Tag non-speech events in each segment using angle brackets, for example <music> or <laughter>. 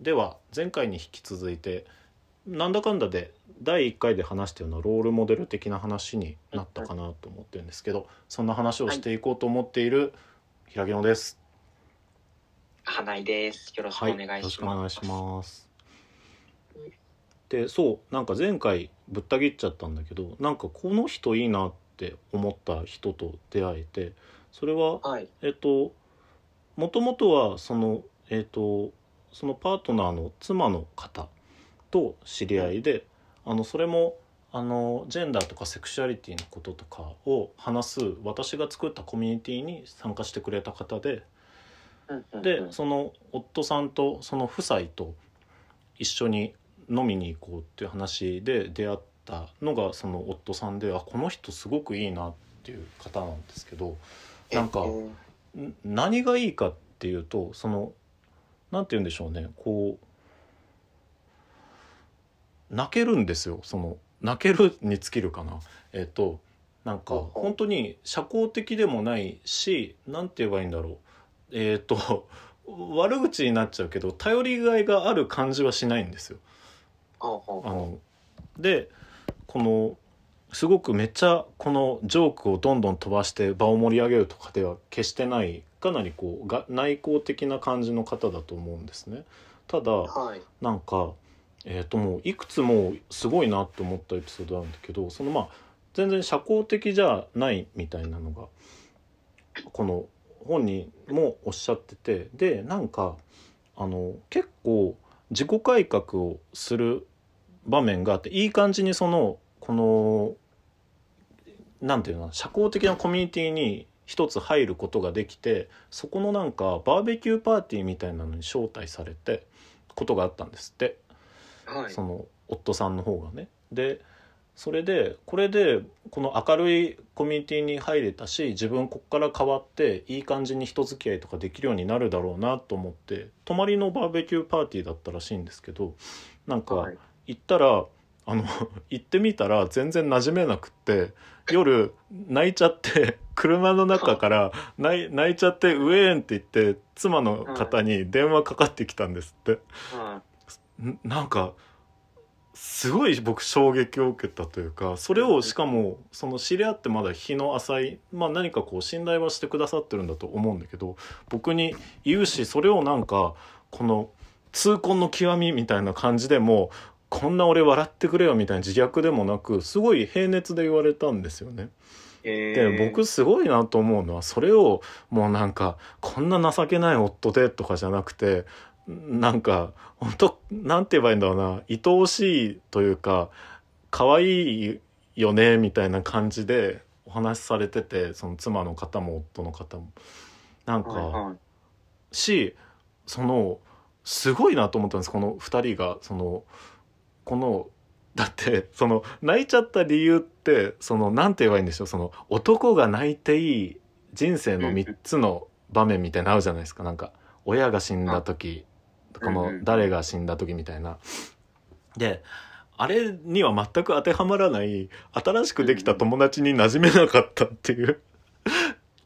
では前回に引き続いてなんだかんだで第1回で話したようなロールモデル的な話になったかなと思ってるんですけどそんな話をしていこうと思っている平木野です。花井です。よろしくおはい、願よろいします。しくお願いします。でそうなんか前回ぶった切っちゃったんだけどなんかこの人いいなって思った人と出会えてそれははい。えっともともとはそのえっとそのパートナーの妻の方と知り合いであのそれもあのジェンダーとかセクシュアリティのこととかを話す私が作ったコミュニティに参加してくれた方ででうんその夫さんとその夫妻と一緒に飲みに行こうっていう話で出会ったのがその夫さんであこの人すごくいいなっていう方なんですけどなんか何がいいかっていうとそのなんて言うんでしょうね。こう泣けるんですよ。その泣けるに尽きるかな。えっ、となんか本当に社交的でもないしなんて言えばいいんだろう。えっ、と <laughs> 悪口になっちゃうけど頼りがいがある感じはしないんですよ。あのでこのすごくめっちゃこのジョークをどんどん飛ばして場を盛り上げるとかでは決してないかなりこうが内向的な感じの方だと思うんですね。ただうはい。なんかえー、ともういくつもすごいなと思ったエピソードなんだけどそのまあ全然社交的じゃないみたいなのがこの本人もおっしゃっててでなんかあの結構自己改革をする場面があっていい感じにそのこのなんていうの社交的なコミュニティに一つ入ることができてそこのなんかバーベキューパーティーみたいなのに招待されてことがあったんですって。はい。その夫さんの方がね。でそれでこれでこの明るいコミュニティに入れたし自分こっから変わっていい感じに人付き合いとかできるようになるだろうなと思って泊まりのバーベキューパーティーだったらしいんですけどなんかはい。行ったらあの <laughs> 行ってみたら全然馴染めなくって夜泣いちゃって <laughs> 車の中から泣い泣いちゃって「ウェーン」って言って妻の方に電話かかってきたんですって。はん。なんかすごい僕衝撃を受けたというかそれをしかもその知り合ってまだ日の浅い、まあ、何かこう信頼はしてくださってるんだと思うんだけど僕に言うしそれをなんかこの痛恨の極みみたいな感じでもこんな俺笑ってくれよみたいな自虐でもなくすごい平熱で言われたんですよね。で僕すごいなと思うのはそれをもうなんかこんな情けない夫でとかじゃなくてなんか本当なんて言えばいいんだろうな愛おしいというか可愛いよねみたいな感じでお話しされててその妻の方も夫の方も。なんか、はいはい。しそのすごいなと思ったんですこの2人がそのこのだってその泣いちゃった理由ってそのなんて言えばいいんでしょうその男が泣いていい人生の3つの場面みたいなのあるじゃないですかなんか親が死んだ時この誰が死んだ時みたいな。であれには全く当てはまらない新しくできた友達に馴染めなかったっていう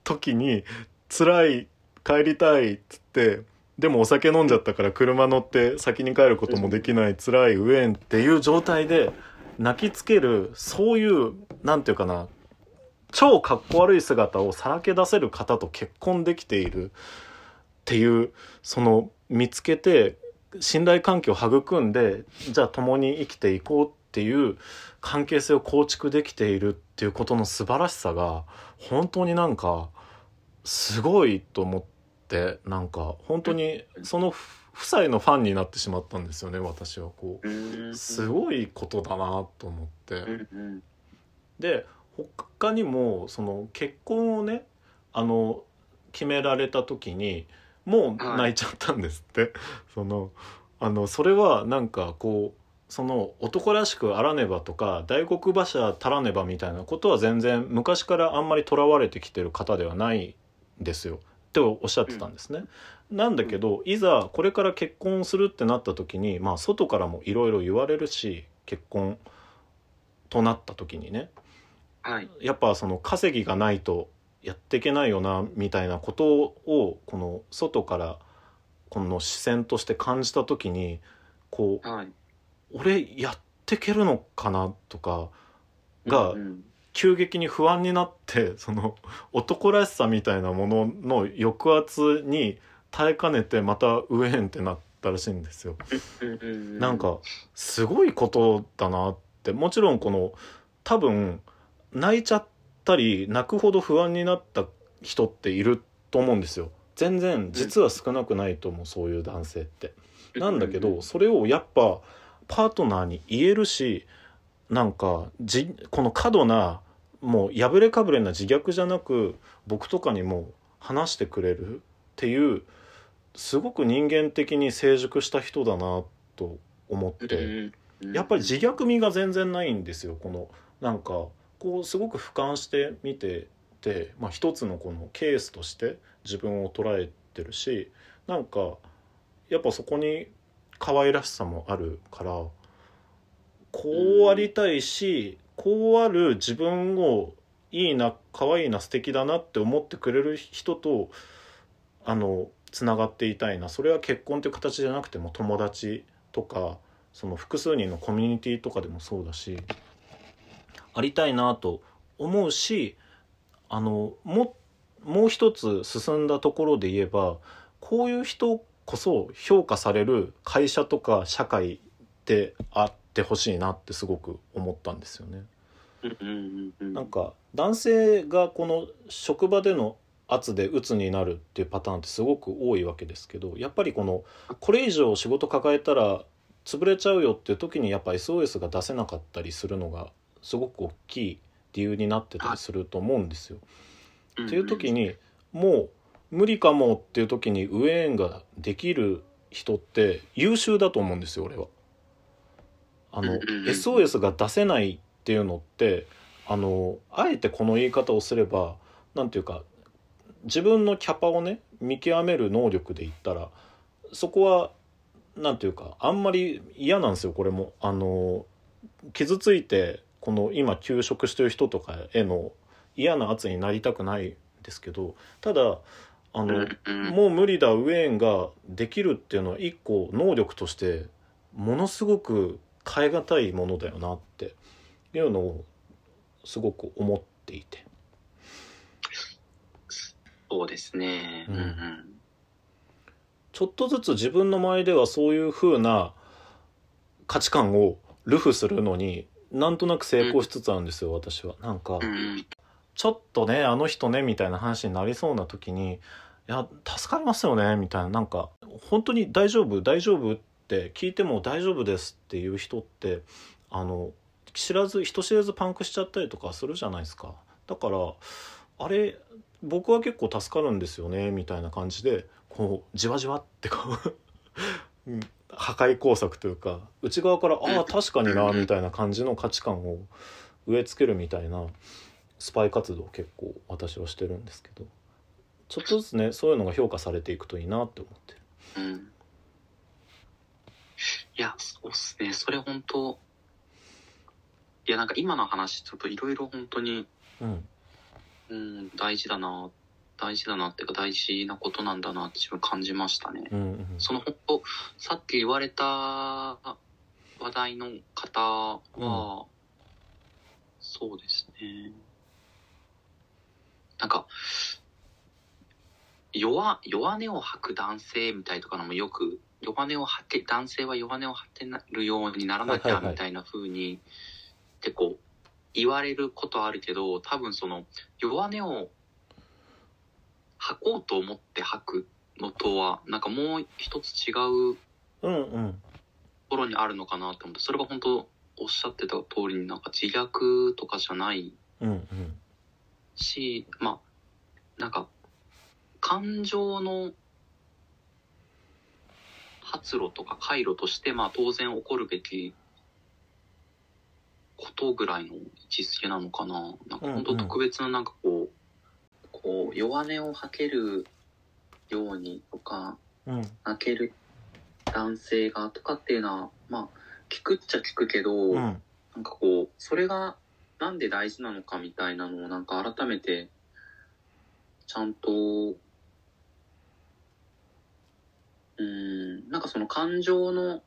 時に辛い帰りたいっつってでもお酒飲んじゃったから車乗って先に帰ることもできない辛いウェンっていう状態で泣きつけるそういうなんていうかな超かっこ悪い姿をさらけ出せる方と結婚できているっていうその見つけて信頼関係を育んでじゃあ共に生きていこうっていう関係性を構築できているっていうことの素晴らしさが本当になんかすごいと思って。なんか本当にその夫妻のファンになってしまったんですよね私はこう。すごいことだなと思って。で他にもその結婚をねあの決められた時にもう泣いちゃったんですって、<laughs> そのあのそれはなんかこうその男らしくあらねばとか大黒柱たらねばみたいなことは全然昔からあんまりとらわれてきてる方ではないんですよっておっしゃってたんですね。なんだけどいざこれから結婚するってなった時にまあ外からもいろいろ言われるし結婚となった時にねはい。やっぱその稼ぎがないとやっていけないよなみたいなことをこの外からこの視線として感じた時にこうはい。俺やってけるのかなとかがうん急激に不安になって <laughs> その男らしさみたいなものの抑圧に耐えかねてまたウエーンってなったらしいんですよ。なんかすごいことだなってもちろんこの多分泣いちゃったり泣くほど不安になった人っていると思うんですよ。全然実は少なくないと思うそういう男性って。なんだけどそれをやっぱパートナーに言えるしなんかじこの過度なもう破れかぶれな自虐じゃなく僕とかにも話してくれるっていうすごく人間的に成熟した人だなと思って。うんやっぱり自虐味が全然ないんですよこのなんかこうすごく俯瞰して見てて、まあ、一つのこのケースとして自分を捉えてるしなんかやっぱそこに可愛らしさもあるからこうありたいし、こうある自分をいいな可愛いな素敵だなって思ってくれる人とあのつながっていたいな。それは結婚という形じゃなくても友達とかその複数人のコミュニティとかでもそうだしありたいなと思うしあのももう一つ進んだところで言えばこういう人こそ評価される会社とか社会であってほしいなってすごく思ったんですよね。なんか男性がこの職場での圧で鬱になるっていうパターンってすごく多いわけですけどやっぱりこのこれ以上仕事抱えたら潰れちゃうよっていう時にやっぱ SOS が出せなかったりするのがすごく大きい理由になってたりすると思うんですよ。っていう時にもう無理かもっていう時にウェーンができる人って優秀だと思うんですよ俺は。あの SOS が出せないっていうのってあのあえてこの言い方をすればなんていうか自分のキャパをね見極める能力で言ったらそこはなんていうかあんまり嫌なんですよこれも。あの傷ついてこの今休職してる人とかへの嫌な圧になりたくないですけどただあの、うんもう無理だウェーンができるっていうのは一個能力としてものすごく変え難いものだよなっていうのをすごく思っていて。そうですね。ううんんうんちょっとずつ自分の周りではそういう風な価値観をルフするのになんとなく成功しつつあるんですよ、私は。なんか、うんちょっとねあの人ねみたいな話になりそうな時に「いや助かりますよね」みたいななんか「本当に大丈夫大丈夫?」って聞いても「大丈夫です」っていう人ってあの知らず人知れずパンクしちゃったりとかするじゃないですか。だからあれ僕は結構助かるんですよねみたいな感じでこうじわじわってこう <laughs> 破壊工作というか内側から「ああ確かにな」みたいな感じの価値観を植え付けるみたいなスパイ活動結構私はしてるんですけどちょっとずつねそういうのが評価されていくといいなって思ってる。うんいや、そうっすね。それ本当いや、なんか今の話、ちょっといろいろ本当に、うんうん、大事だな、大事だなっていうか大事なことなんだなって自分感じましたね。うんうんその本当、さっき言われた話題の方は、そうですね。なんか、弱、弱音を吐く男性みたいとかのもよく、弱音を吐け、男性は弱音を吐けるようにならなきゃみたいな風に、結構言われることあるけど、多分その弱音を吐こうと思って吐くのとは、なんかもう一つ違ううんうん。ところにあるのかなと思って、それが本当おっしゃってた通りになんか自虐とかじゃないうんうん。し、まあ、なんか、感情の発露とか回路として、まあ当然起こるべきことぐらいの位置づけなのかな。なんか本当特別ななんかこう、こう弱音を吐けるようにとか、うん。泣ける男性がとかっていうのは、まあ、聞くっちゃ聞くけど、うん。なんかこう、それがなんで大事なのかみたいなのをなんか改めて、ちゃんと、うん、なんかその感情の、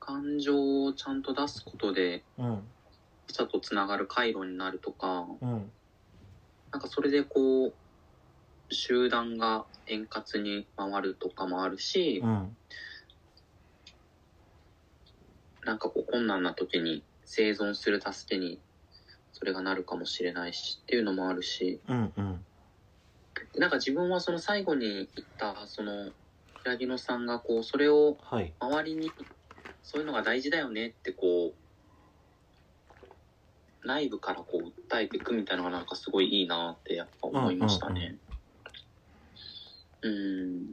感情をちゃんと出すことで、うん。とつながる回路になるとか、うん。なんかそれでこう、集団が円滑に回るとかもあるし、うん。なんかこう困難な時に生存する助けにそれがなるかもしれないしっていうのもあるし、うんうんなんか自分はその最後に言った、その、平木野さんがこう、それをはい。周りに、そういうのが大事だよねってこう、内部からこう訴えていくみたいなのがなんかすごいいいなってやっぱ思いましたね。うん,、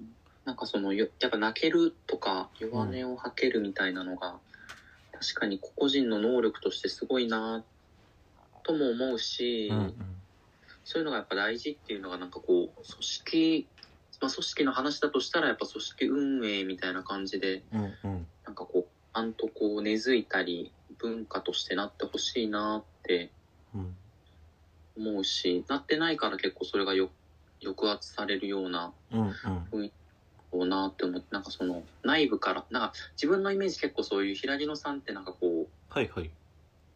なんかそのよ、やっぱ泣けるとか弱音を吐けるみたいなのが、確かに個々人の能力としてすごいなとも思うし、うんうんそういうのがやっぱ大事っていうのがなんかこう、組織、まあ組織の話だとしたらやっぱ組織運営みたいな感じで、うんうん。なんかこう、ちゃんとこう根付いたり、文化としてなってほしいなってうん。思うし、なってないから結構それがよ抑圧されるような、うんそうなって思って、なんかその内部から、なんか自分のイメージ結構そういう平木野さんってなんかこう、はいはい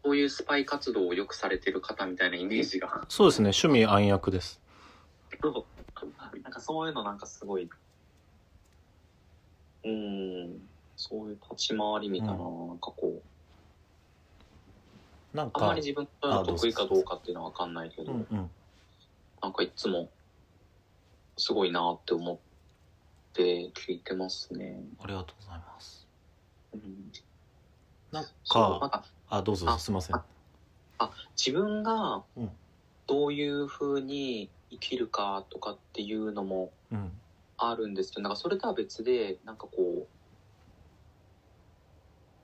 こういうスパイ活動をよくされてる方みたいなイメージが。そうですね。趣味暗躍です。なんかそういうのなんかすごい、うーん、そういう立ち回りみたいな、うなんかこう、なんかあんまり自分が得意かどうかっていうのはわかんないけど、うんうん。なんかいつもすごいなって思って聞いてますね。ありがとうございます。うん、なんかあどうぞあすいません。自分がうん。どういう風に生きるかとかっていうのもうん。あるんですけど、なんかそれとは別で、なんかこう、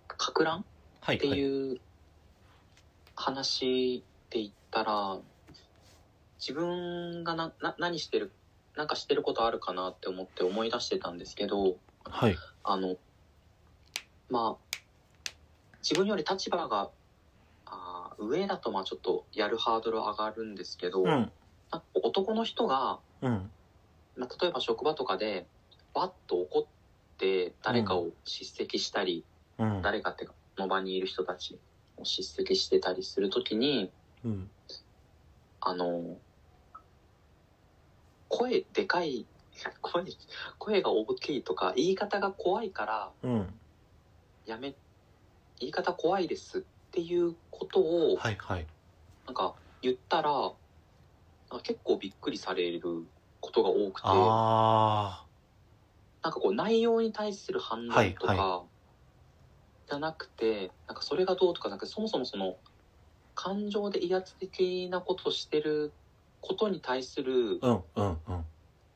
かく乱っていう話で言ったら、自分がなな何してるなんかしてることあるかなって思って思い出してたんですけどはい。あのまあ自分より立場があー上だとまあちょっとやるハードル上がるんですけど、うん。男の人が、うん。まあ、例えば職場とかでバッと怒って誰かを叱責したり、うん。誰かっていうかその場にいる人たちを叱責してたりするときにうん。あの声でかい声声が大きいとか言い方が怖いからうん。やめ言い方怖いですっていうことをはいはい。なんか言ったら結構びっくりされることが多くてあなんかこう内容に対する反論とはいかじゃなくてなんかそれがどうとかなくてそもそもその感情で威圧的なことをしてることに対するあうんうんうん。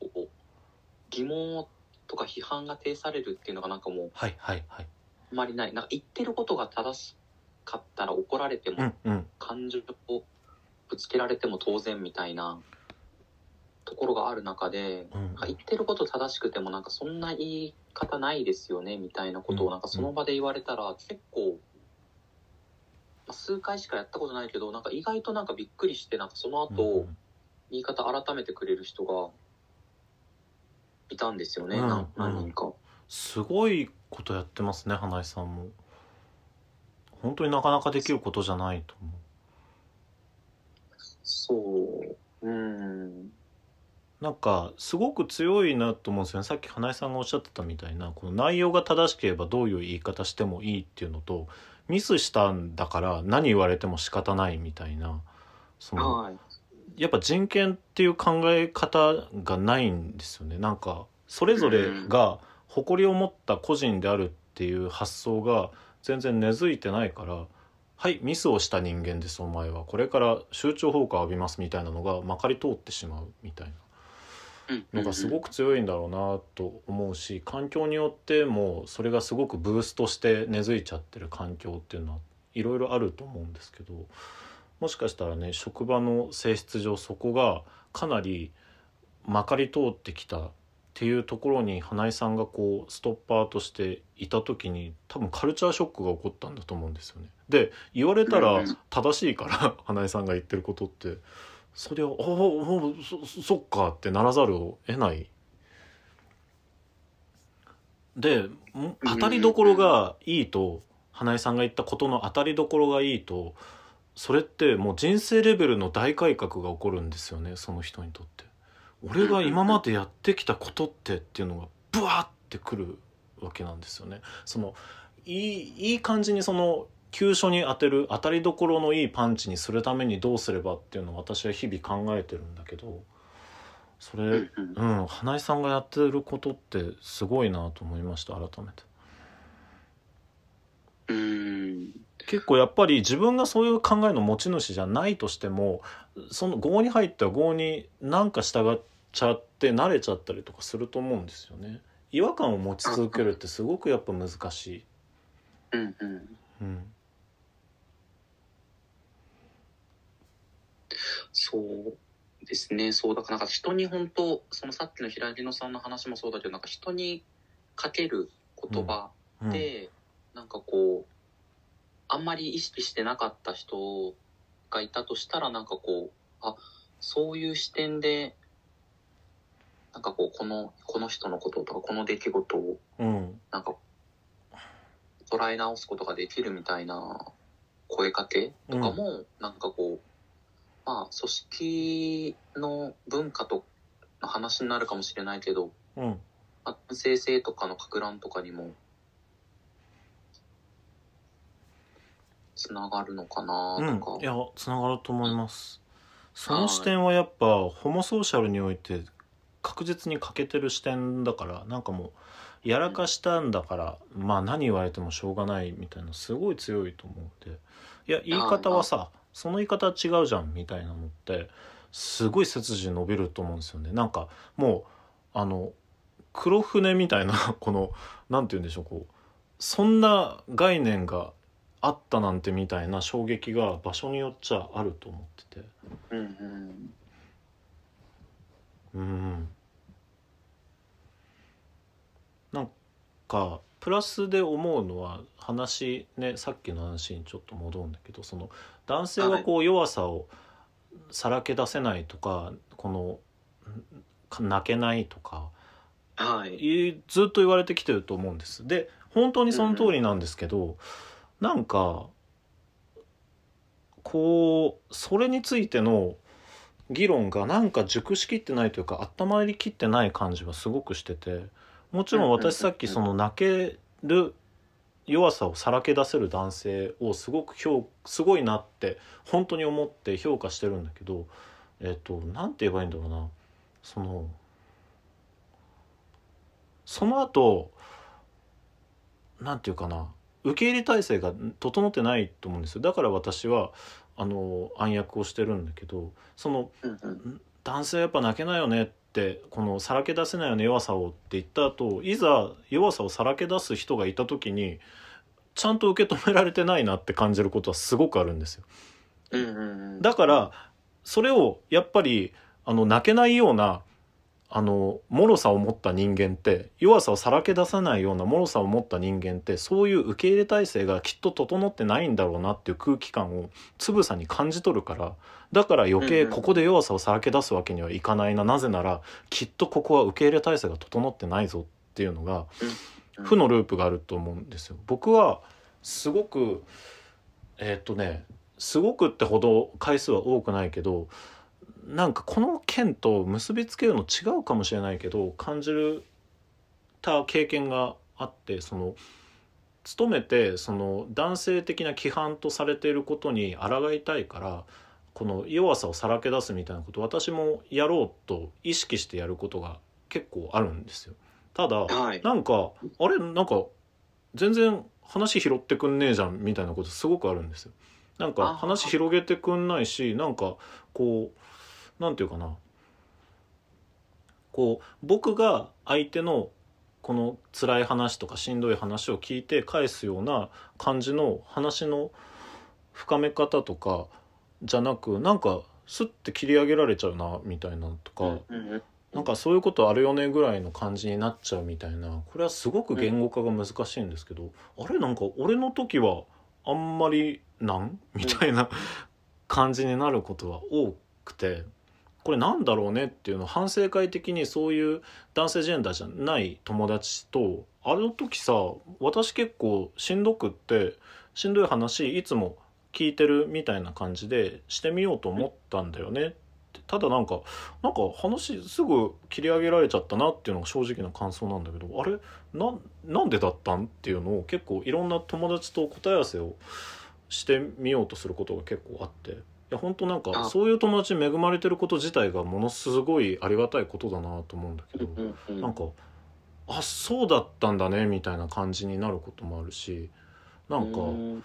こう疑問とか批判が呈されるっていうのがなんかもうはいはいはいあんまりない。なんか言ってることが正しかったら怒られても、うんうん。感情をぶつけられても当然みたいなところがある中でうん。なんか言ってること正しくてもなんかそんな言い方ないですよねみたいなことをなんかその場で言われたら結構、まあ数回しかやったことないけどなんか意外となんかびっくりしてなんかその後、言い方改めてくれる人がいたんですよね、うんな何人か。すごいことやってますね花井さんも本当になかなかできることじゃないと思うそう。うん。なんかすごく強いなと思うんですよねさっき花井さんがおっしゃってたみたいなこの内容が正しければどういう言い方してもいいっていうのとミスしたんだから何言われても仕方ないみたいなそのはい。やっぱ人権っていう考え方がないんですよねなんかそれぞれが誇りを持った個人であるっていう発想が全然根付いてないからはいミスをした人間ですお前は。これから集中砲火を浴びますみたいなのがまかり通ってしまうみたいなのがすごく強いんだろうなと思うし環境によってもそれがすごくブーストして根付いちゃってる環境っていうのはいろいろあると思うんですけどもしかしたらね職場の性質上そこがかなりまかり通ってきたっていうところに花井さんがこうストッパーとしていた時に多分カルチャーショックが起こったんだと思うんですよね。で言われたらうん正しいから <laughs> 花井さんが言ってることってそれを「ああそそっか」ってならざるを得ないでも当たりどころがいいと花江さんが言ったことの当たりどころがいいとそれってもう人生レベルの大改革が起こるんですよねその人にとって。俺が今までやってきたことってっていうのがブワーってくるわけなんですよね。そのいいいい感じにその急所に当てる当たりどころのいいパンチにするためにどうすればっていうのを私は日々考えてるんだけどそれ、うん花井さんがやってることってすごいなと思いました改めて。うん結構やっぱり自分がそういう考えの持ち主じゃないとしてもその業に入った業に何か従っちゃって慣れちゃったりとかすると思うんですよね。違和感を持ち続けるってすごくやっぱ難しい。うんうん。うん、そうですね。そうだからなんか人に本当そのさっきの平野さんの話もそうだけどなんか人にかける言葉うん。で、なんかこうあんまり意識してなかった人がいたとしたらなんかこうあそういう視点でなんかこうこのこの人のこととかこの出来事をうん。なんか捉え直すことができるみたいな声かけとかも、なんかこうまあ組織の文化との話になるかもしれないけどうん。まあ男性性とかのか乱とかにもつながるのかなうん。とか、いやつながると思います。その視点はやっぱホモソーシャルにおいて確実に欠けてる視点だからなんかもうやらかしたんだからまあ何言われてもしょうがないみたいなすごい強いと思うんで。いや言い方はさその言い方は違うじゃんみたいなのってすごい背筋伸びると思うんですよね。なんかもうあの黒船みたいな <laughs> このなんて言うんでしょうこうそんな概念があったなんてみたいな衝撃が場所によっちゃあると思ってて。うんうん。うんなんかプラスで思うのは話ねさっきの話にちょっと戻るんだけどその男性はこう弱さをさらけ出せないとかこのん泣けないとかはい。いずっと言われてきてると思うんです。で本当にその通りなんですけど、なんかこうそれについての議論がなんか熟しきってないというか温まりきってない感じはすごくしててもちろん私さっきその泣ける弱さをさらけ出せる男性をすごく評すごいなって本当に思って評価してるんだけどえっ、となんて言えばいいんだろうな。そのその後なんていうかな受け入れ体制が整ってないと思うんですよ。だから私はあの暗躍をしてるんだけどそのうんうん。男性はやっぱ泣けないよねってこのさらけ出せないよね弱さをって言った後いざ弱さをさらけ出す人がいた時にちゃんと受け止められてないなって感じることはすごくあるんですよ。うんうんうん。だからそれをやっぱりあの泣けないようなあの脆さを持った人間って弱さをさらけ出さないような脆さを持った人間ってそういう受け入れ体制がきっと整ってないんだろうなっていう空気感をつぶさに感じ取るからだから余計ここで弱さをさらけ出すわけにはいかないな、なぜならきっとここは受け入れ体制が整ってないぞっていうのがうん。負のループがあると思うんですよ。僕はすごくえーっとねすごくってほど回数は多くないけどなんかこの件と結びつけるの違うかもしれないけど感じるた経験があってその勤めてその男性的な規範とされていることに抗いたいからこの弱さをさらけ出すみたいなこと私もやろうと意識してやることが結構あるんですよ。ただ、はいなんかあれ？なんか全然話拾ってくんねえじゃんみたいなことすごくあるんですよ。なんかあ話広げてくんないしなんかこうなんていうかな。こう僕が相手のこの辛い話とかしんどい話を聞いて返すような感じの話の深め方とかじゃなくなんかスッて切り上げられちゃうなみたいなのとか、なんかそういうことあるよねぐらいの感じになっちゃうみたいなこれはすごく言語化が難しいんですけど、あれなんか俺の時はあんまりなん？みたいな感じになることは多くてこれなんだろうねっていうのを反省会的にそういう男性ジェンダーじゃない友達とあの時さ私結構しんどくってしんどい話いつも聞いてるみたいな感じでしてみようと思ったんだよねってただなんかなんか話すぐ切り上げられちゃったなっていうのが正直な感想なんだけどあれななんでだったんっていうのを結構いろんな友達と答え合わせをしてみようとすることが結構あって。いや本当なんかあ。そういう友達に恵まれてること自体がものすごいありがたいことだなと思うんだけど、うんうんなんかあそうだったんだねみたいな感じになることもあるしなんかうん。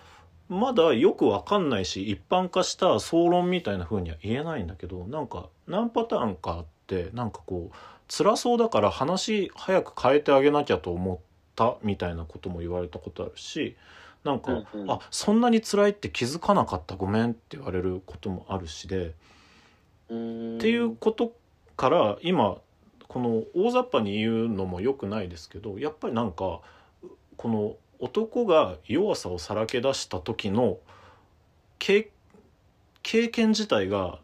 まだよくわかんないし一般化した総論みたいな風には言えないんだけどなんか何パターンかあってなんかこう辛そうだから話早く変えてあげなきゃと思ったみたいなことも言われたことあるしなんか、うんうんあそんなに辛いって気づかなかったごめんって言われることもあるしで。うんっていうことから今この大雑把に言うのも良くないですけどやっぱりなんかこの男が弱さをさらけ出した時の経経験自体が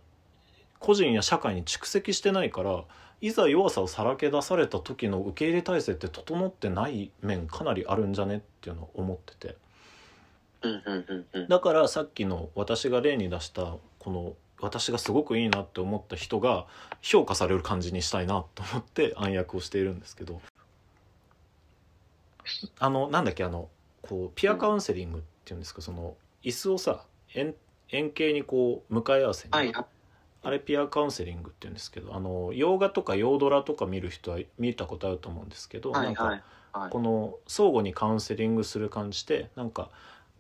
個人や社会に蓄積してないからいざ弱さをさらけ出された時の受け入れ体制って整ってない面かなりあるんじゃねっていうのを思ってて。うんうんうんうん。だからさっきの私が例に出したこの私がすごくいいなって思った人が評価される感じにしたいなと思って暗躍をしているんですけど。あのなんだっけあのこうピアカウンセリングっていうんですかその椅子をさ円円形にこう向かい合わせに、はいはあれピアカウンセリングっていうんですけどあの洋画とか洋ドラとか見る人は見たことあると思うんですけど、なんかはいはいはい。この相互にカウンセリングする感じでなんか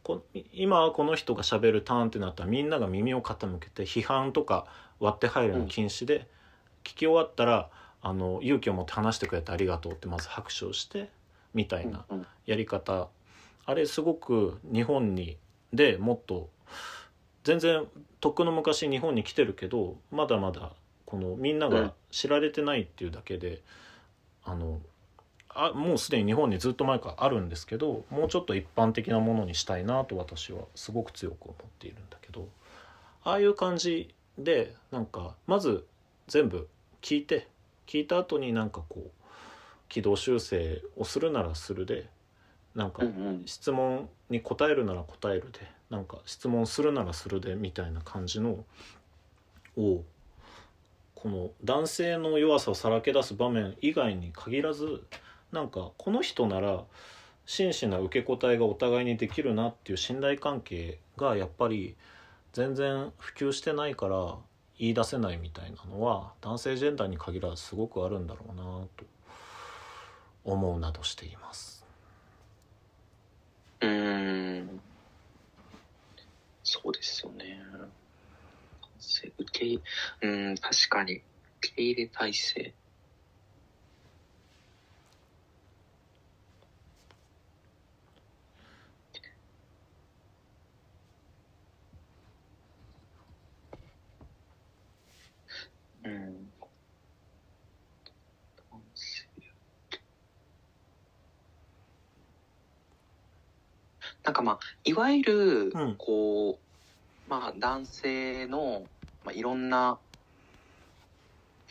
こ今はこの人がしゃべるターンってなったらみんなが耳を傾けて批判とか割って入るの禁止で、聞き終わったらあの勇気を持って話してくれてありがとうってまず拍手をしてみたいなうんうん。やり方。あれすごく日本にでもっと全然とっくの昔日本に来てるけどまだまだこのみんなが知られてないっていうだけで、あのあもうすでに日本にずっと前からあるんですけどもうちょっと一般的なものにしたいなと私はすごく強く思っているんだけどああいう感じでなんかまず全部聞いて聞いた後になんかこう軌道修正をするならするでなんか質問に答えるなら答えるでなんか質問するならするでみたいな感じのをこの男性の弱さをさらけ出す場面以外に限らずなんかこの人なら真摯な受け答えがお互いにできるなっていう信頼関係がやっぱり全然普及してないから言い出せないみたいなのは男性ジェンダーに限らずすごくあるんだろうなと思うなどしています。うんそうですよね。受け、うん、確かに、受け入れ体制。うん。なんかまあ、いわゆるうん、こう、まあ男性の、まあ、いろんな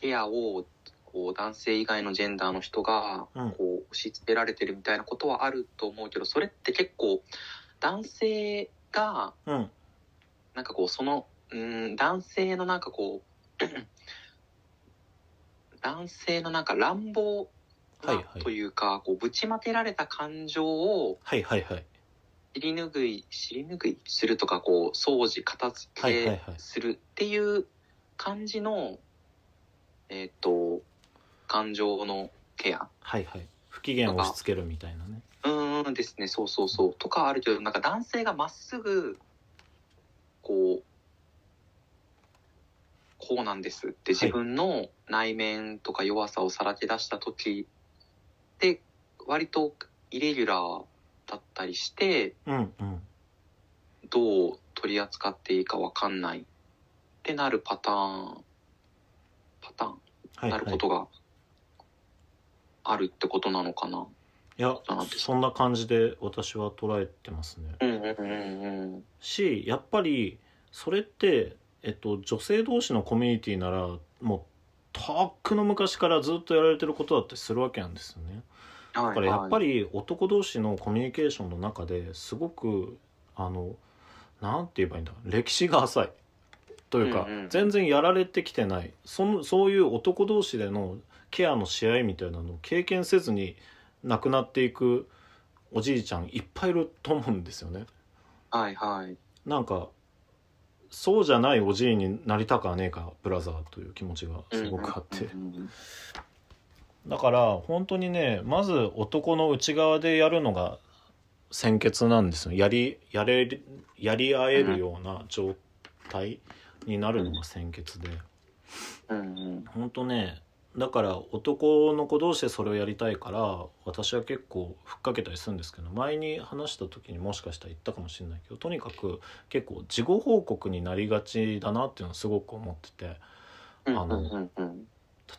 ケアを、こう男性以外のジェンダーの人が、うん。こう押し付けられてるみたいなことはあると思うけど、それって結構男性が、うん。なんかこう、その、うん、男性のなんかこう、<clears throat> 男性のなんか乱暴はいなはい。というか、こう、ぶちまけられた感情をはいはいはい尻拭い、尻拭いするとか、こう、掃除、片付けはいはいはい。するっていう感じの、えっ、と、感情のケア。はいはい。不機嫌を押し付けるみたいなね。うーんですね、そうそうそう。とかあるけど、なんか男性がまっすぐ、こう、こうなんですって。自分の内面とか弱さをさらけ出した時って、割とイレギュラーだったりして、うんうんどう取り扱っていいかわかんないってなるパターン、パターン、はいはいなることがあるってことなのかな？いやそんな感じで私は捉えてますねうんうんうんうん。しやっぱりそれって、えっと、女性同士のコミュニティならもうとっくの昔からずっとやられてることだったりするわけなんですよね。だだからやっぱり、り男同士のコミュニケーションの中ですごくあのなんて言えばいいんだ歴史が浅いというか、うんうん全然やられてきてないそのそういう男同士でのケアの試合みたいなのを経験せずに亡くなっていくおじいちゃんいっぱいいると思うんですよね。はいはい。なんかそうじゃないおじいになりたかねえかブラザーという気持ちがすごくあって。うんうんうんだから本当にねまず男の内側でやるのが先決なんですよ。やりやれやり合えるような状態になるのが先決で。うんうん。本当ねだから男の子同士でそれをやりたいから私は結構ふっかけたりするんですけど前に話した時にもしかしたら言ったかもしれないけどとにかく結構事後報告になりがちだなっていうのはすごく思ってて。うんあの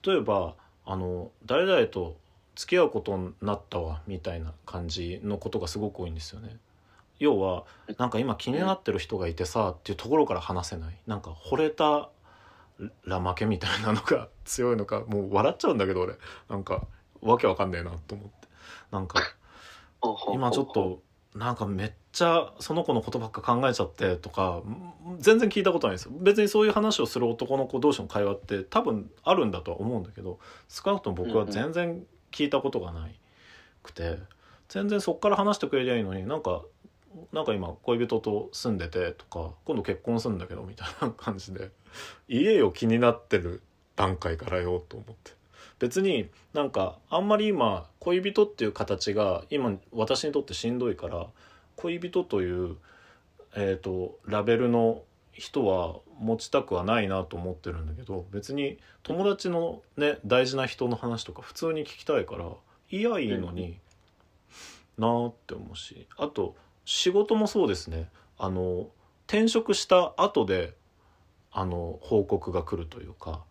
例えばあの誰々と付き合うことになったわみたいな感じのことがすごく多いんですよね。要はなんか今気になってる人がいてさっていうところから話せない。なんか惚れたら負けみたいなのが <laughs> 強いのかもう笑っちゃうんだけど俺。なんかわけわかんねえなと思って。なんか今ちょっとなんかめっちゃその子のことばっか考えちゃってとか全然聞いたことないですよ。別にそういう話をする男の子同士の会話って多分あるんだとは思うんだけど少なくとも僕は全然聞いたことがないくて全然そっから話してくれりゃいいのになんかなんか今恋人と住んでてとか今度結婚するんだけどみたいな感じで家よ気になってる段階からよと思って。別になんかあんまり今恋人っていう形が今私にとってしんどいから恋人という、えー、とラベルの人は持ちたくはないなと思ってるんだけど別に友達のね大事な人の話とか普通に聞きたいからいやいいのになーって思うしあと仕事もそうですねあの転職した後であの報告が来るというか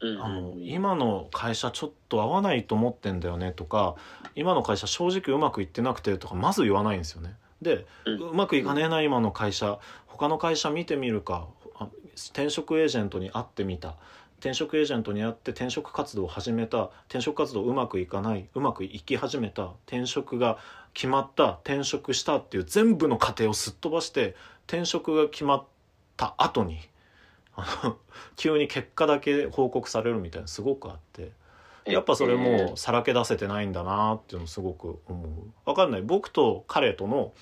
あの今の会社ちょっと合わないと思ってんだよねとか今の会社正直うまくいってなくてとかまず言わないんですよね。で、ううんまくいかねえな今の会社。他の会社見てみるか。あ転職エージェントに会ってみた。転職エージェントに会って転職活動を始めた。転職活動うまくいかない。うまくいき始めた。転職が決まった。転職したっていう全部の過程をすっ飛ばして転職が決まった後にあの急に結果だけ報告されるみたいなのすごくあってやっぱそれもさらけ出せてないんだなっていうのすごく思う。わかんない。僕と彼との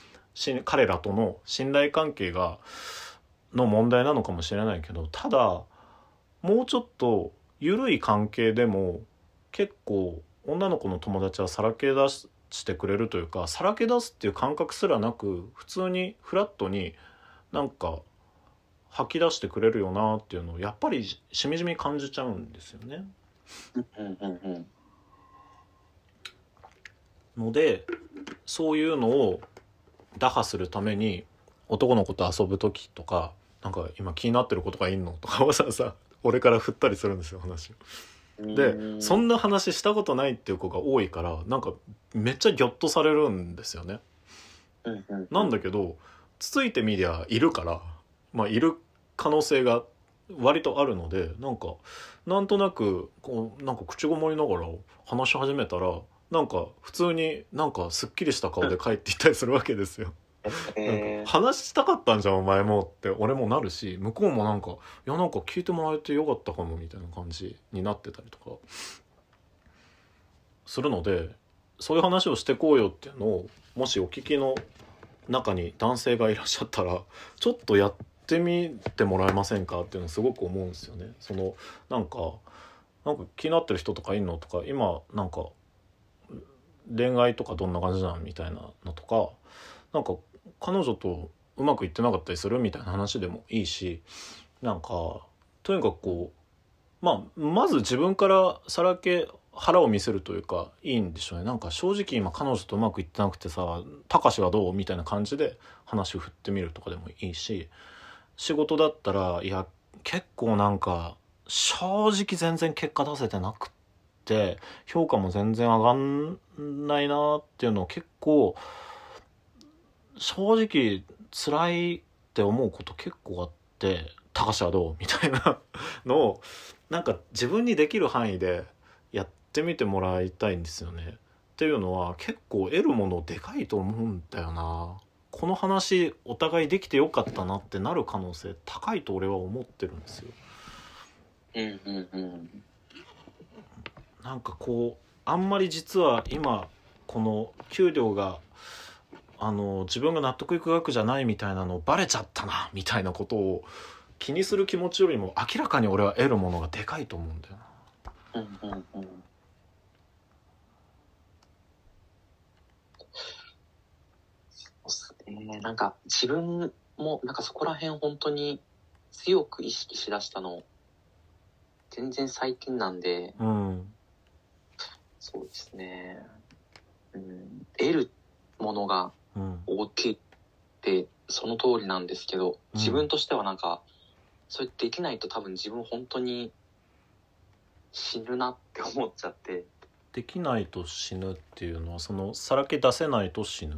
彼らとの信頼関係がの問題なのかもしれないけどただもうちょっと緩い関係でも結構女の子の友達はさらけ出してくれるというかさらけ出すっていう感覚すらなく普通にフラットになんか吐き出してくれるよなっていうのをやっぱりしみじみ感じちゃうんですよね。うんうんうんうんのでそういうのを打破するために男の子と遊ぶ時とかなんか今気になってることがいんのとかわざわざ俺から振ったりするんですよ話を。でそんな話したことないっていう子が多いからなんかめっちゃギョッとされるんですよね。なんだけどつついてみりゃいるからまあいる可能性が割とあるのでなんかなんとなくこうなんか口ごもりながら話し始めたらなんか普通になんかすっきりした顔で帰っていったりするわけですよ。なんえーか話したかったんじゃんお前もって俺もなるし向こうもなんかいやなんか聞いてもらえてよかったかもみたいな感じになってたりとかするのでそういう話をしてこうよっていうのをもしお聞きの中に男性がいらっしゃったらちょっとやってみてもらえませんかっていうのすごく思うんですよね。そのなんかなんか気になってる人とかいんのとか今なんか恋愛とかどんな感じなのみたいなのとかなんか彼女とうまくいってなかったりするみたいな話でもいいしなんかとにかくこうまあまず自分からさらけ腹を見せるというかいいんでしょうねなんか正直今彼女とうまくいってなくてさ「たかしはどう?」みたいな感じで話を振ってみるとかでもいいし仕事だったらいや結構なんか正直全然結果出せてなくって評価も全然上がんないなっていうのを結構正直辛いって思うこと結構あって高橋はどう？みたいなのをなんか自分にできる範囲でやってみてもらいたいんですよね。っていうのは結構得るものでかいと思うんだよな。この話お互いできてよかったなってなる可能性高いと俺は思ってるんですよ。うんうんうんなんかこうあんまり実は今この給料があの自分が納得いく額じゃないみたいなのバレちゃったなみたいなことを気にする気持ちよりも明らかに俺は得るものがでかいと思うんだよな。うんうんうんそうっすね。なんか自分もなんかそこら辺本当に強く意識しだしたの全然最近なんで、うん。そうですね。うん、得るものがうん。大きいってその通りなんですけど、自分としてはなんか、それできないと多分自分本当に死ぬなって思っちゃって、できないと死ぬっていうのはそのさらけ出せないと死ぬ？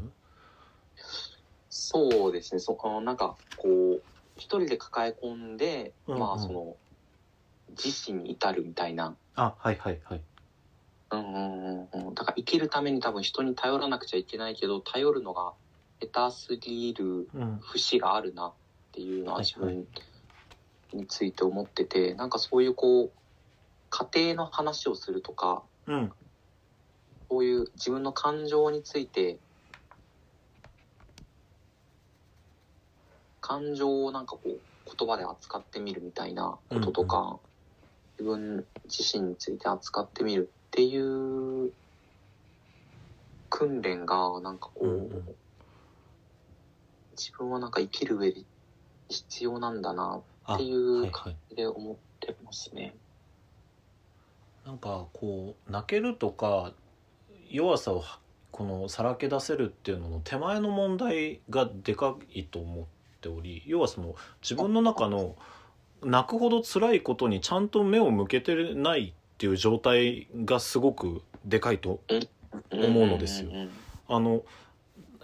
そうですね、そあのなんかこう、一人で抱え込んで、うんうん。まあその、自死に至るみたいな。あはいはいはい。うんうんうんうん。だから生きるために多分人に頼らなくちゃいけないけど、頼るのが下手すぎるうん。節があるなっていうのははい自分について思ってて、なんかそういうこう、家庭の話をするとか、うん。こういう自分の感情について、感情をなんかこう、言葉で扱ってみるみたいなこととか、自分自身について扱ってみるっていう訓練が、なんかこう、うんうん。自分はなんか生きる上で必要なんだなあっていう感じで思ってますね。なんかこう泣けるとか弱さをこのさらけ出せるっていうのの手前の問題がでかいと思っており要はその自分の中の泣くほど辛いことにちゃんと目を向けてないっていう状態がすごくでかいと思うのですよ。あの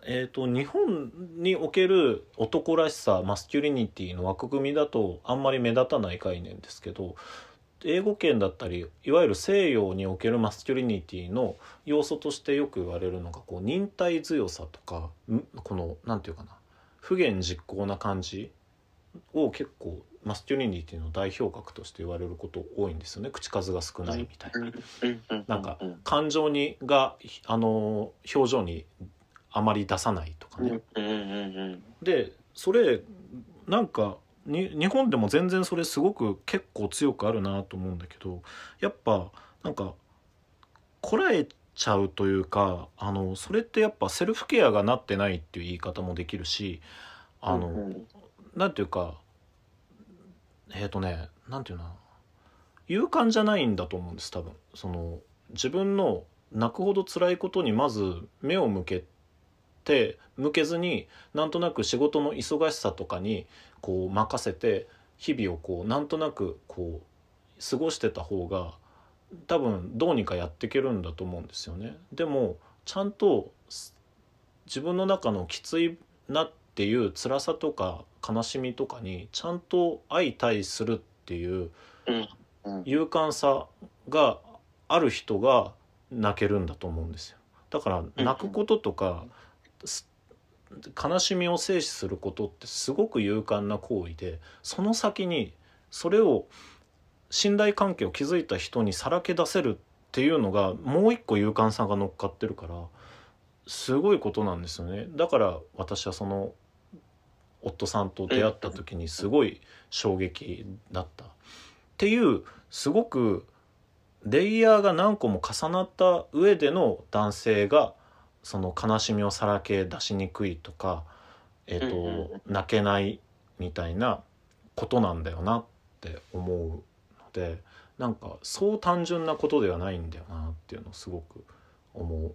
えー、と日本における男らしさマスキュリニティの枠組みだとあんまり目立たない概念ですけど英語圏だったりいわゆる西洋におけるマスキュリニティの要素としてよく言われるのがこう忍耐強さとかんこのなんていうかな不言実行な感じを結構マスキュリニティの代表格として言われること多いんですよね口数が少ないみたいな。なんかうん感情にがあの表情にあまり出さないとかね。でそれなんかに日本でも全然それすごく結構強くあるなと思うんだけどやっぱなんかこらえちゃうというかあのそれってやっぱセルフケアがなってないっていう言い方もできるしあの、うんうん。なんていうかえっ、とねなんていうな勇敢じゃないんだと思うんです多分。その自分の泣くほど辛いことにまず目を向けて向けずになんとなく仕事の忙しさとかにこう任せて日々をこうなんとなくこう過ごしてた方が多分どうにかやっていけるんだと思うんですよね。でもちゃんとす自分の中のきついなっていう辛さとか悲しみとかにちゃんと相対するっていううん勇敢さがある人が泣けるんだと思うんですよ。だから泣くこととか、す悲しみを制止することってすごく勇敢な行為でその先にそれを信頼関係を築いた人にさらけ出せるっていうのがもう一個勇敢さが乗っかってるからすごいことなんですよね。だから私はその夫さんと出会った時にすごい衝撃だった。っていうすごくレイヤーが何個も重なった上での男性がその悲しみをさらけ出しにくいとか、えーと泣けないみたいなことなんだよなって思うのでなんかそう単純なことではないんだよなっていうのをすごく思う。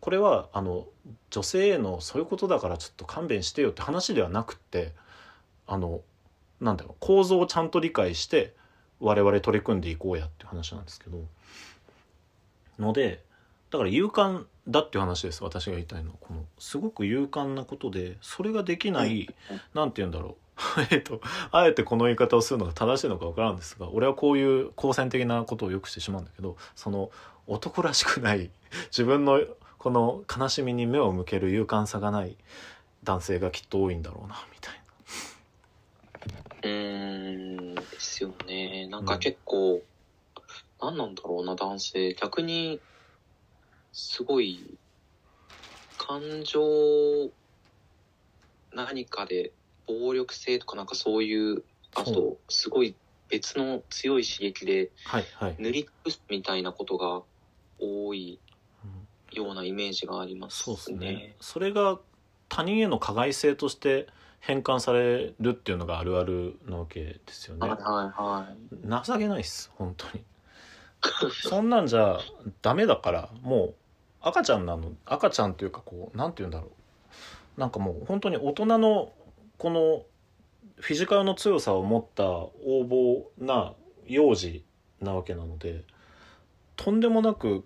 これはあの女性へのそういうことだからちょっと勘弁してよって話ではなくってあのなんだろう構造をちゃんと理解して我々取り組んでいこうやっていう話なんですけど。のでだから勇敢だっていう話です私が言いたいのは。このすごく勇敢なことでそれができないなんて言うんだろ <laughs> えっとあえてこの言い方をするのが正しいのか分からんですが俺はこういう好戦的なことをよくしてしまうんだけどその男らしくない <laughs> 自分のこの悲しみに目を向ける勇敢さがない男性がきっと多いんだろうなみたいな。うーんですよね。なんか結構、何なんだろうな男性。逆にすごい感情何かで暴力性とかなんかそういうあそとすごい別の強い刺激で塗りつぶすみたいなことが多いうん。ようなイメージがありますそうですねね。それが他人への加害性として変換されるっていうのがあるあるなわけですよね。はいはいはい。情けないっす本当に。<laughs> そんなんじゃダメだからもう赤ちゃんなの赤ちゃんっていうかこうなんて言うんだろう。なんかもう本当に大人のこのフィジカルの強さを持った横暴な幼児なわけなのでとんでもなく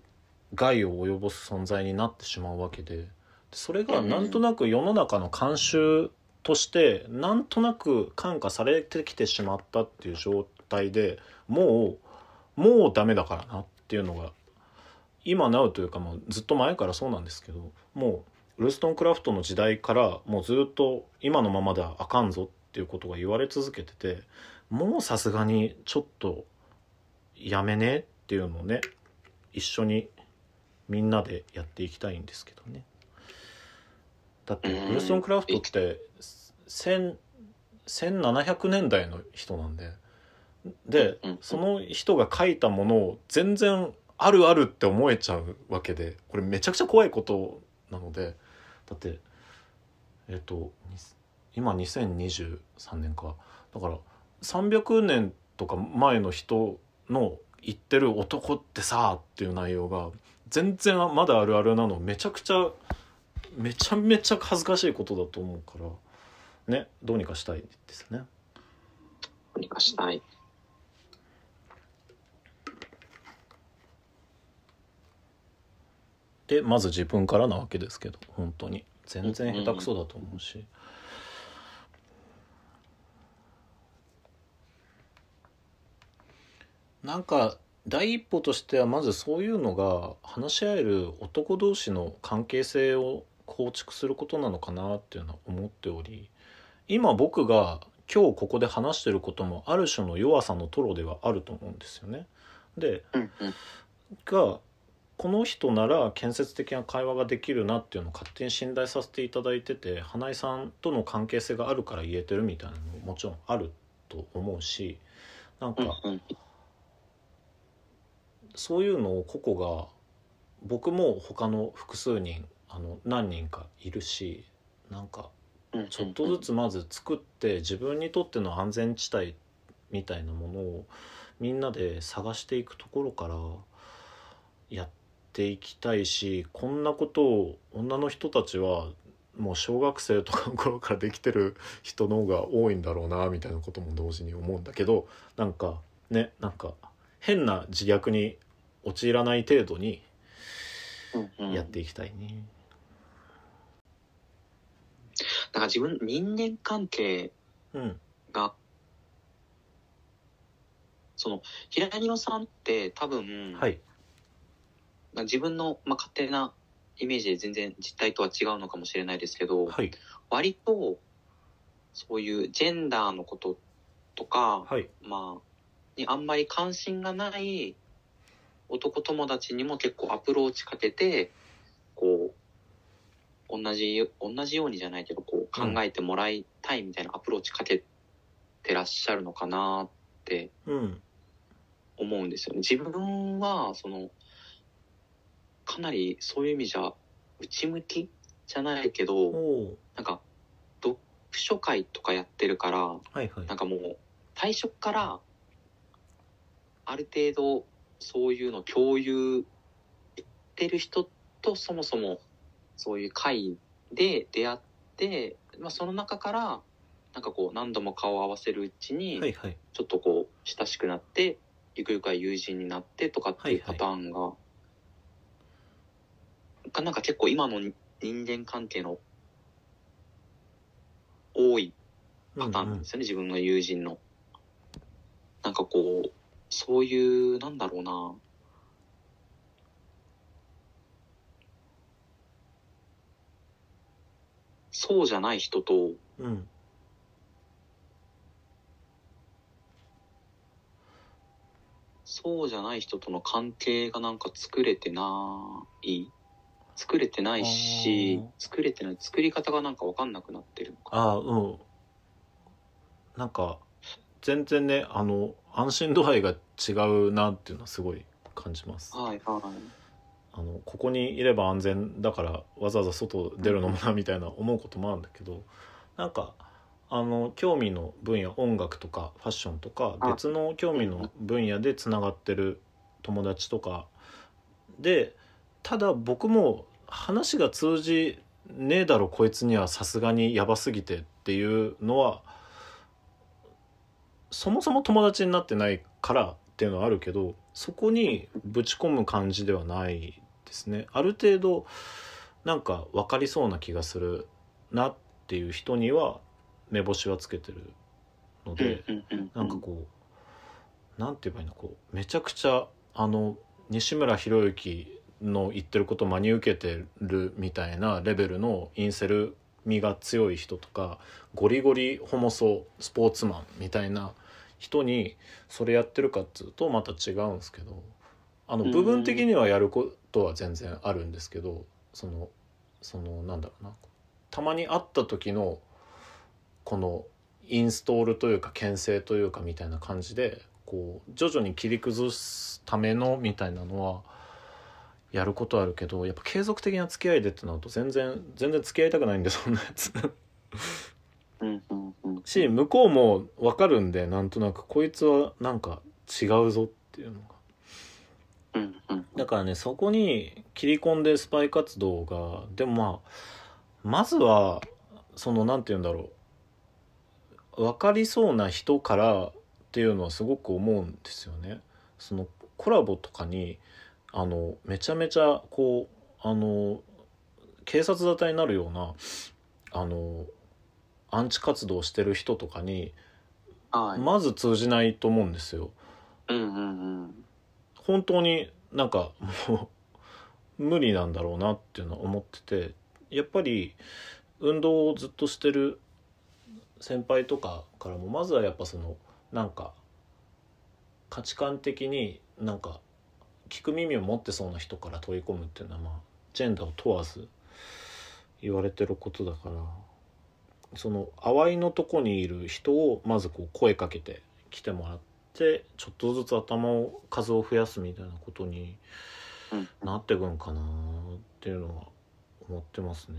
害を及ぼす存在になってしまうわけでそれがなんとなく世の中の慣習としてなんとなく感化されてきてしまったっていう状態でもうもうダメだからなっていうのが今なうというかもうずっと前からそうなんですけどもうウルストンクラフトの時代からもうずっと今のままではあかんぞっていうことが言われ続けててもうさすがにちょっとやめねっていうのをね一緒にみんなでやっていきたいんですけどね。だってうん。ウルストンクラフトって1000 1700年代の人なんで。でうん。その人が書いたものを全然あるあるって思えちゃうわけでこれめちゃくちゃ怖いことなのでだってえっ、と今2023年かだから300年とか前の人の言ってる「男ってさ」っていう内容が全然まだあるあるなのめちゃくちゃめちゃめちゃ恥ずかしいことだと思うからねどうにかしたいですね。どうにかしたい。でまず自分からなわけですけど本当に全然下手くそだと思うし、なんか第一歩としてはまずそういうのが話し合える男同士の関係性を構築することなのかなっていうのは思っており今僕が今日ここで話してることもある種の弱さのトロではあると思うんですよね。でうんうん。がこの人なら建設的な会話ができるなっていうのを勝手に信頼させていただいてて花井さんとの関係性があるから言えてるみたいなのももちろんあると思うしなんか。そういうのを個々が僕も他の複数人あの何人かいるしなんかちょっとずつまず作って自分にとっての安全地帯みたいなものをみんなで探していくところからやっていきたいしこんなことを女の人たちはもう小学生とかの頃からできてる人の方が多いんだろうなみたいなことも同時に思うんだけどなんかねなんか変な自虐に陥らない程度にやっていきたいね。だから自分、人間関係うん、が、その、平野さんって多分、はいまあ自分の、まあ、勝手なイメージで全然実態とは違うのかもしれないですけど、はい。割と、そういうジェンダーのこととか、はい。まあ、にあんまり関心がない男友達にも結構アプローチかけて、こう、同じ、同じようにじゃないけど、こう考えてもらいたいみたいなアプローチかけてらっしゃるのかなってうん。思うんですよね。自分は、その、かなりそういう意味じゃ内向きじゃないけど、なんか、読書会とかやってるから、はいはい。なんかもう、最初から、ある程度、そういうの共有してる人とそもそも、そういう会で出会って、まあその中から、なんかこう、何度も顔を合わせるうちに、はいはい。ちょっとこう、親しくなって、ゆくゆくは友人になってとかっていうはいはい。パターンが、がなんか結構今の人間関係の多いパターンなんですよね、自分の友人の。なんかこう、そういう、なんだろうな。そうじゃない人と、うんそうじゃない人との関係がなんか作れてない作れてないし作れてない、作り方がなんかわかんなくなってるのか。ああうんなんか全然ねあの安心度合いが違うなっていうのはすごい感じますはいはい。あのここにいれば安全だからわざわざ外出るのもなみたいな思うこともあるんだけどなんかあの興味の分野音楽とかファッションとかあ別の興味の分野でつながってる友達とかでただ僕も話が通じねえだろこいつにはさすがにやばすぎてっていうのはそもそも友達になってないからっていうのはあるけどそこにぶち込む感じではないですね。ある程度なんか分かりそうな気がするなっていう人には目星はつけてるので、なんかこうなんて言えばいいのこうめちゃくちゃあの西村博之の言ってることを真に受けてるみたいなレベルのインセル味が強い人とかゴリゴリホモソスポーツマンみたいな人にそれやってるかっつうとまた違うんですけどあのうん。部分的にはやることは全然あるんですけどそのそのなんだろうな。たまに会った時のこのインストールというか牽制というかみたいな感じでこう徐々に切り崩すためのみたいなのはやることあるけどやっぱ継続的な付き合いでってなると全然全然付き合いたくないんでそんなやつ。うんうんうん、し向こうも分かるんでなんとなくこいつはなんか違うぞっていうのが。うんうん。だからねそこに切り込んでスパイ活動がでもまあまずはそのなんて言うんだろう。分かりそうな人からっていうのはすごく思うんですよね。そのコラボとかにあのめちゃめちゃこうあの警察沙汰になるようなあのアンチ活動してる人とかにはい。まず通じないと思うんですよ。うんうんうん。本当になんかもう無理なんだろうなっていうのは思っててやっぱり運動をずっとしてる先輩とかからもまずはやっぱそのなんか価値観的になんか聞く耳を持ってそうな人から問い込むっていうのはまあジェンダーを問わず言われてることだからその淡いのとこにいる人をまずこう声かけて来てもらってちょっとずつ頭を数を増やすみたいなことにうんなってくんかなっていうのは思ってますね。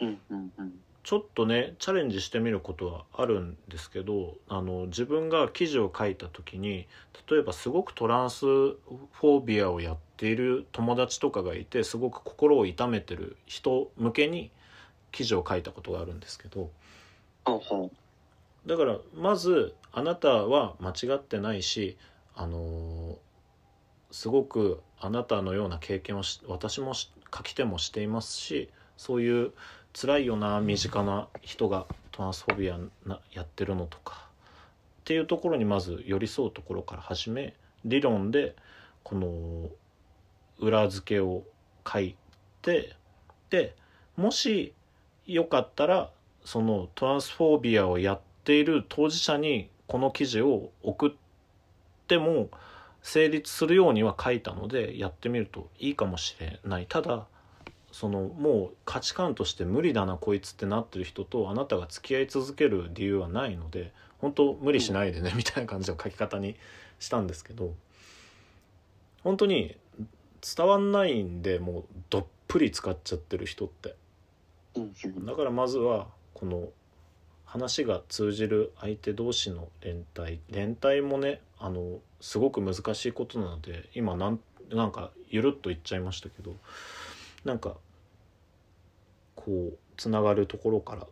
うんうんうん。ちょっとねチャレンジしてみることはあるんですけどあの自分が記事を書いた時に例えばすごくトランスフォービアをやっている友達とかがいてすごく心を痛めてる人向けに記事を書いたことがあるんですけどだからまずあなたは間違ってないしあのーすごくあなたのような経験をし私もし書き手もしていますしそういう辛いよな身近な人がトランスフォビアなやってるのとか。っていうところにまず寄り添うところから始め理論でこの裏付けを書いてでもしよかったらそのトランスフォービアをやっている当事者にこの記事を送っても成立するようには書いたのでやってみるといいかもしれない。ただそのもう価値観として無理だなこいつってなってる人とあなたが付き合い続ける理由はないので本当無理しないでねみたいな感じの書き方にしたんですけど本当に伝わんないんでもうどっぷり使っちゃってる人って。だからまずはこの話が通じる相手同士の連帯。連帯もねあのすごく難しいことなので今なんなんかゆるっと言っちゃいましたけどなんかこうつながるところから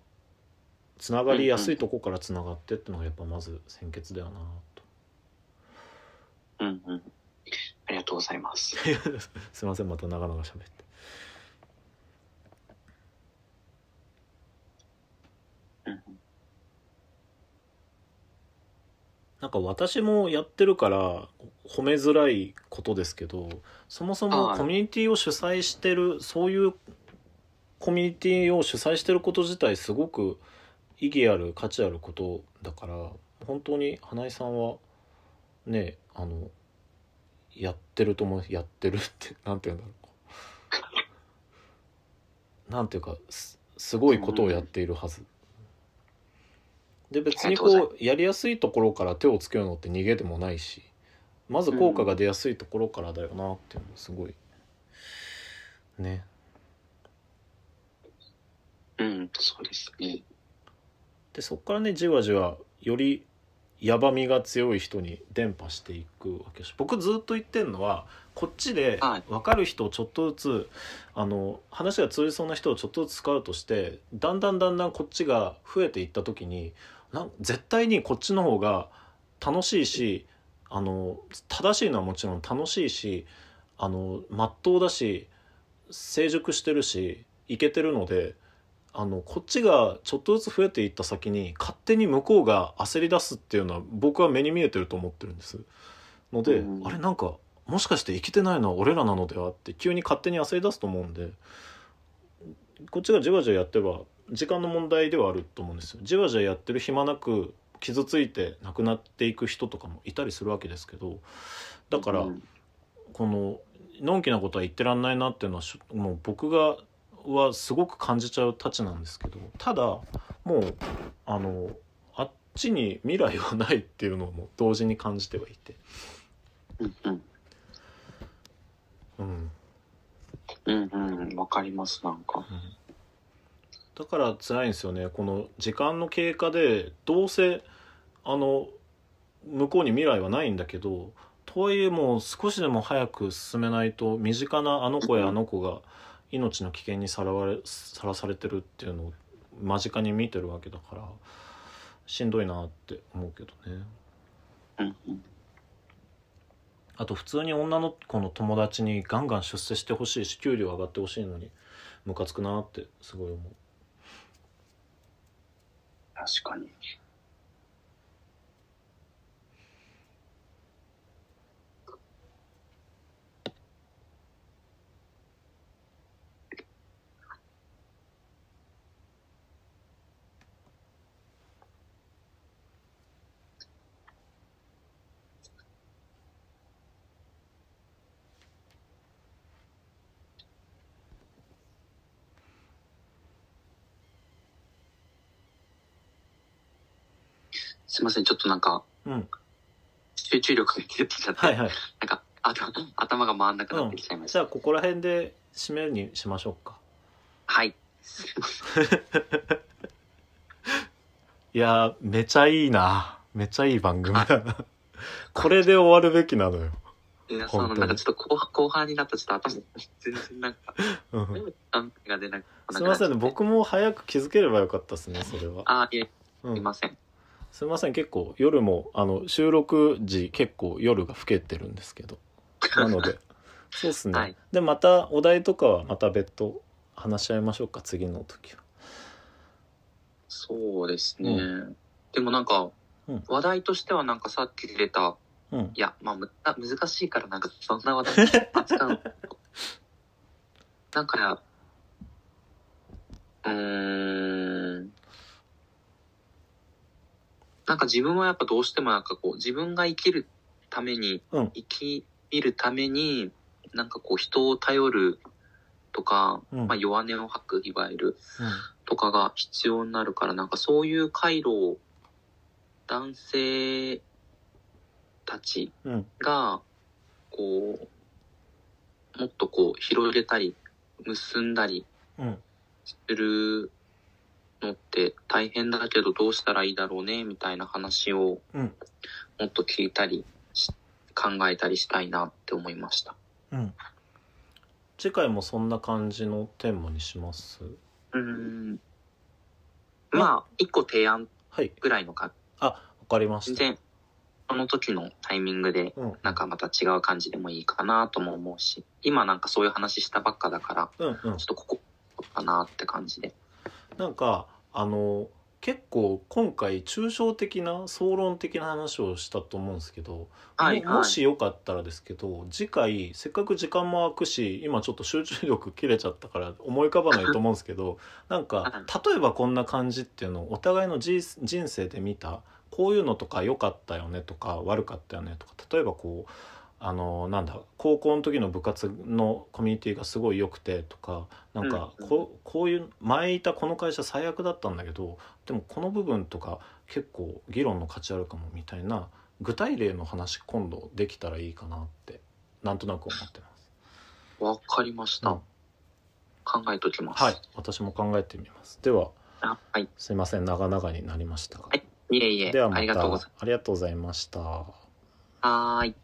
つながりやすいところからつながってっていうのがやっぱまず先決だよなとうんうん。ありがとうございます。<laughs> すいませんまた長々喋って。うんうんなんか私もやってるから褒めづらいことですけどそもそもはいコミュニティを主催してるそういうコミュニティを主催してること自体すごく意義ある価値あることだから本当に花井さんはねあのやってると思うやってるって <laughs> なんて言うんだろう <laughs> なんていうかすすごいことをやっているはず。で別にこうやりやすいところから手をつけるのって逃げでもないしまず効果が出やすいところからだよなっていうのすごいね。うん、そうですね。でそこからねじわじわよりやばみが強い人に伝播していくわけで僕ずっと言ってるのはこっちではい。分かる人をちょっとずつあの話が通じそうな人をちょっとずつスカウトしてだんだんだんだんこっちが増えていった時になん絶対にこっちの方が楽しいしあの正しいのはもちろん楽しいしあの真っ当だし成熟してるしいけてるのであのこっちがちょっとずつ増えていった先に勝手に向こうが焦り出すっていうのは僕は目に見えてると思ってるんです。ので、うん。あれなんかもしかして生きてないのは俺らなのではって急に勝手に焦り出すと思うんでこっちがじわじわやってれば時間の問題ではあると思うんですよ。じわじわやってる暇なく傷ついて亡くなっていく人とかもいたりするわけですけどだから、うん。こののんきなことは言ってらんないなっていうのはもう僕がはすごく感じちゃうたちなんですけどただもうあのあっちに未来はないっていうのも同時に感じてはいて、うん、うん、うん。うん、うん、わかります、なんか。だから辛いんですよね。この時間の経過でどうせあの向こうに未来はないんだけどとはいえもう少しでも早く進めないと身近なあの子やあの子が命の危険にさらわれさらされてるっていうのを間近に見てるわけだからしんどいなって思うけどね。あと普通に女の子の友達にガンガン出世してほしいし給料上がってほしいのにムカつくなってすごい思う確かに。すいません、ちょっとなんか、うん。集中力が切れてきちゃって、はいはい。なんか、あと頭が回んなくなってきちゃいました。じゃあここら辺で締めにしましょうか。はい。<laughs> いやーめちゃいいな。めちゃいい番組だな。これで終わるべきなのよ、皆さんの本当に。なんかちょっと後半後半になったらちょっと頭全然なんか、うん、が出なくすいませんね。僕も早く気づければよかったですねそれは、あ、いえ、うん、すいません。すいません。結構夜もあの収録時結構夜が更けてるんですけど。なので <laughs> そうっすね、はい。でまたお題とかはまた別途話し合いましょうか次の時は。そうですね。うでもなんか、うん。話題としてはなんかさっき出た、うん。いや、まあ難しいからなんかそんな話題扱うの。<laughs> なんか、うーん。なんか自分はやっぱどうしてもなんかこう自分が生きるために、うん。生きるために、なんかこう人を頼るとか、うん。まあ弱音を吐く、いわゆる、うん。とかが必要になるから、なんかそういう回路を男性たちうん。が、こう、もっとこう広げたり、結んだりうん。するのって大変だけどどうしたらいいだろうね、みたいな話をうん。もっと聞いたりし、考えたりしたいなって思いました。うん。次回もそんな感じのテーマにします？うーん。まあ、一個提案はい。ぐらいのか、あわかりました。全然、その時のタイミングで、うん。なんかまた違う感じでもいいかなとも思うし、今なんかそういう話したばっかだから、うんうん。ちょっとここかなって感じで。なんかあの結構今回抽象的な総論的な話をしたと思うんですけど、はいはい。ももしよかったらですけど次回せっかく時間も空くし今ちょっと集中力切れちゃったから思い浮かばないと思うんですけど <laughs> なんか例えばこんな感じっていうのをお互いの人人生で見たこういうのとか良かったよねとか悪かったよねとか例えばこうあのなんだ高校の時の部活のコミュニティがすごい良くてとかなんかうんこ,、うこういう前いたこの会社最悪だったんだけどでもこの部分とか結構議論の価値あるかもみたいな具体例の話今度できたらいいかなってなんとなく思ってます。わかりました。うん考えときます。はい、私も考えてみます。ではあはい。すいません長々になりましたが、はいいえいえ、ではまたありがとうございました。はーい。